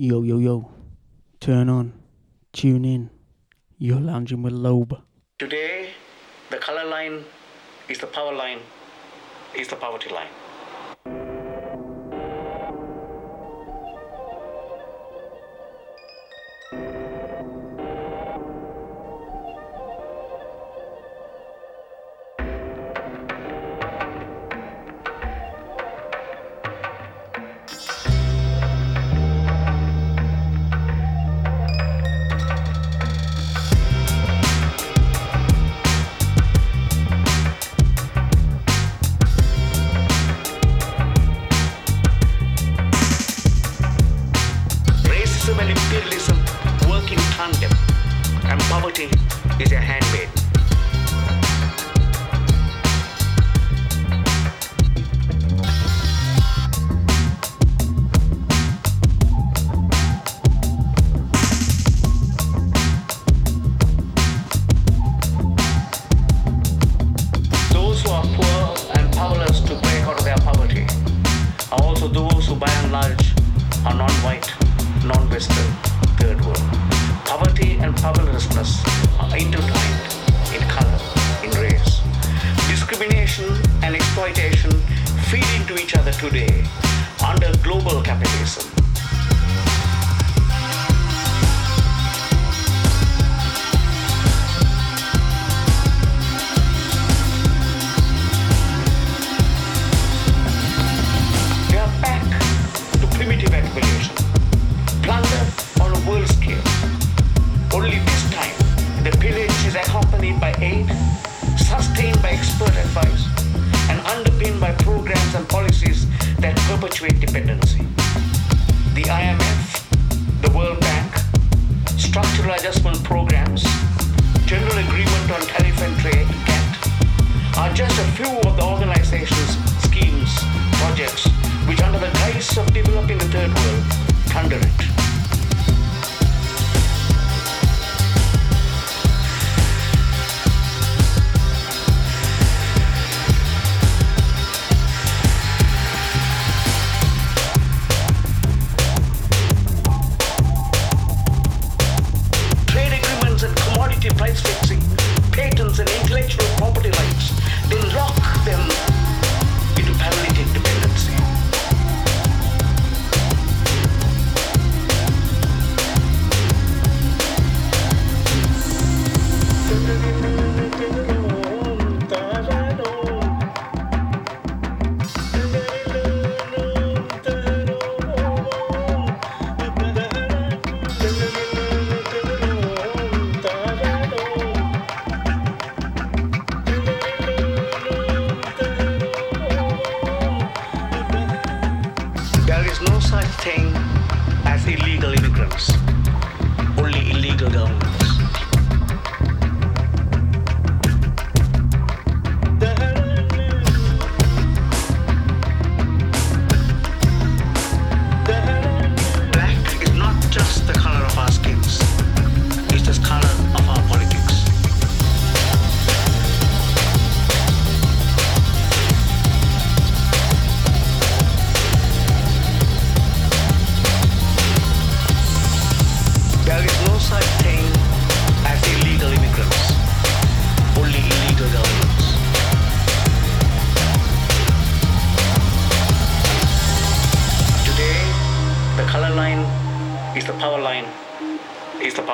Yo, yo, yo. Turn on. Tune in. You're lounging with Lobe. Today, the color line is the power line, is the poverty line.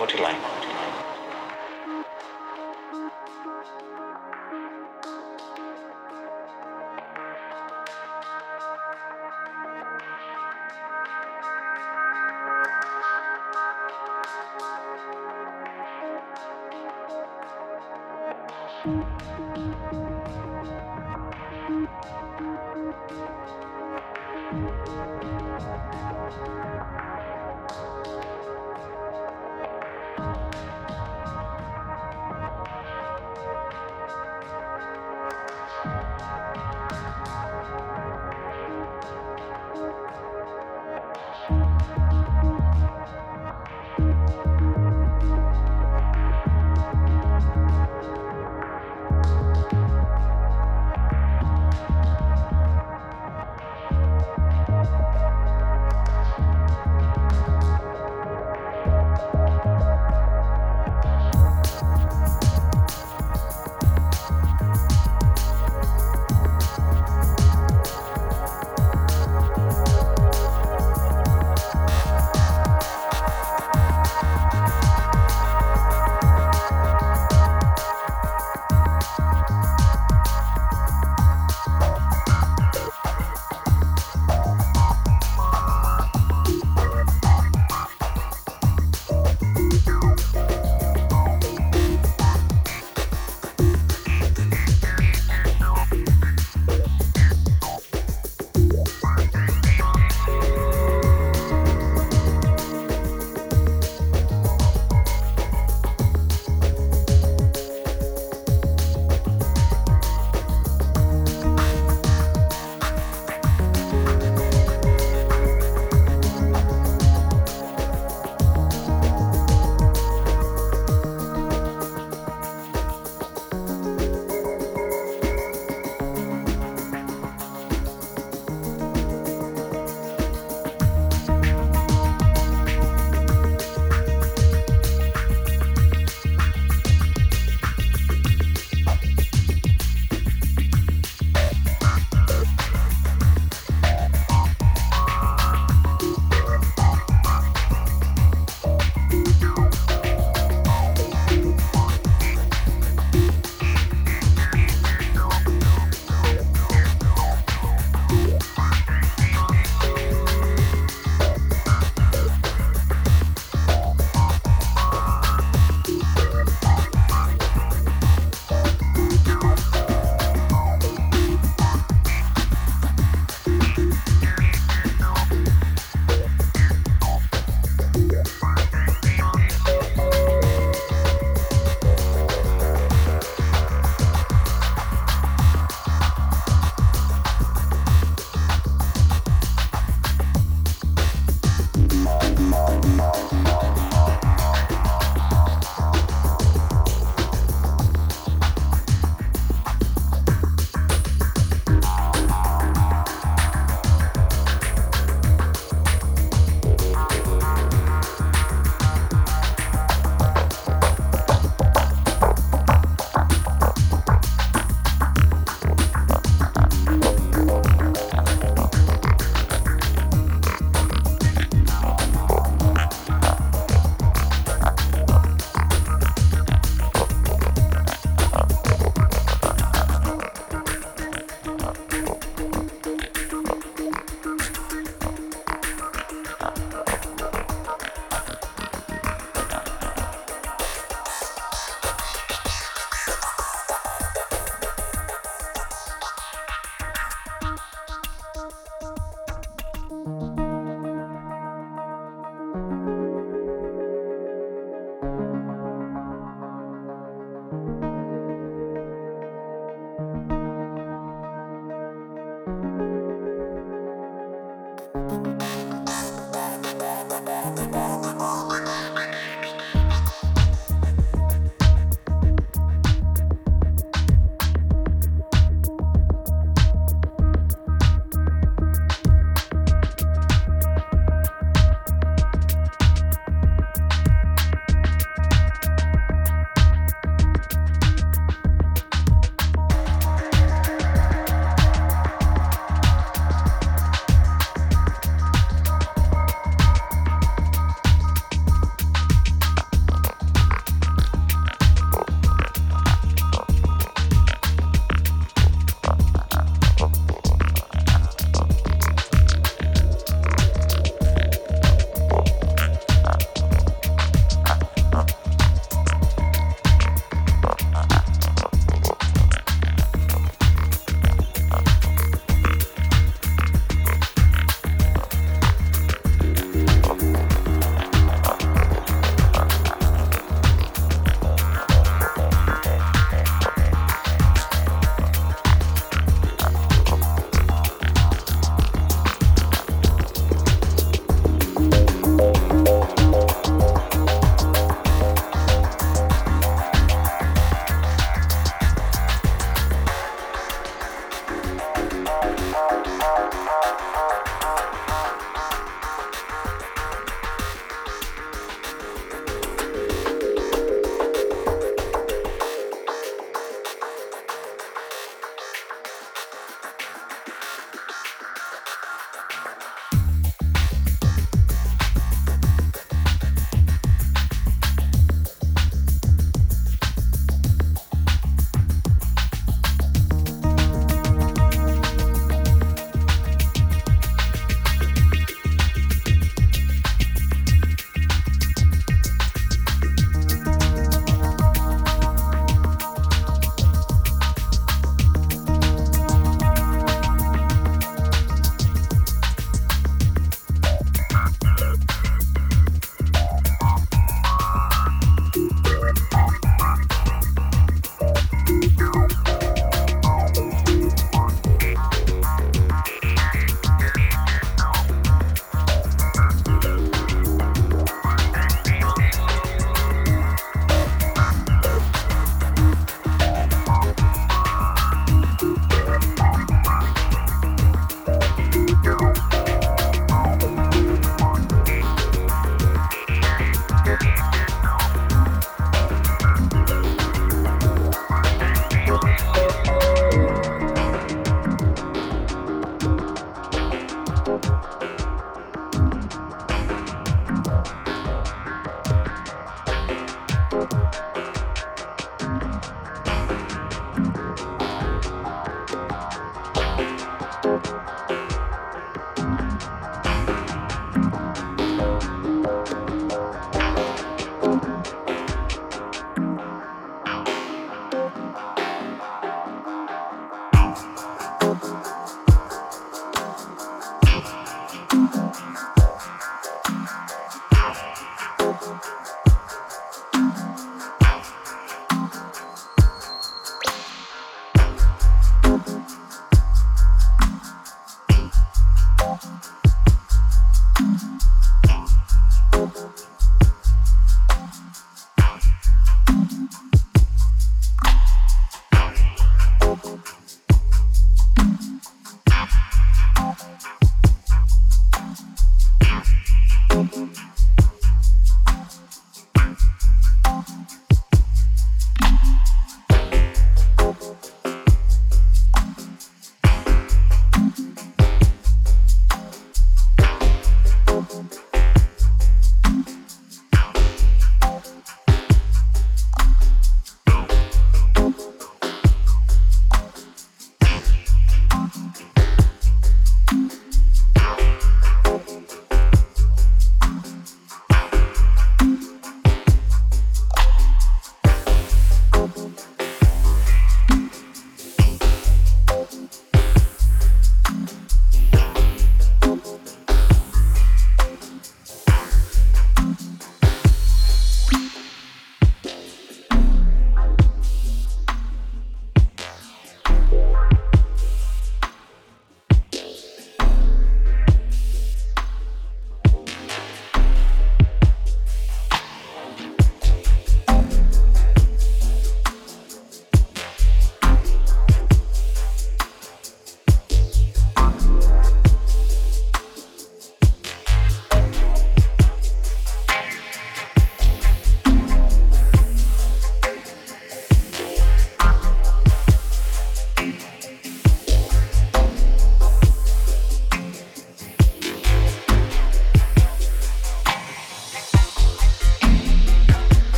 poverty line.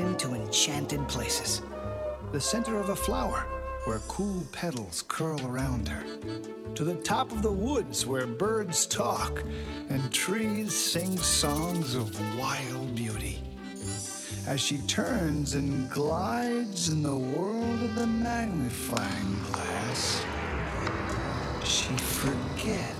Him to enchanted places. the center of a flower where cool petals curl around her, to the top of the woods where birds talk and trees sing songs of wild beauty. As she turns and glides in the world of the magnifying glass, she forgets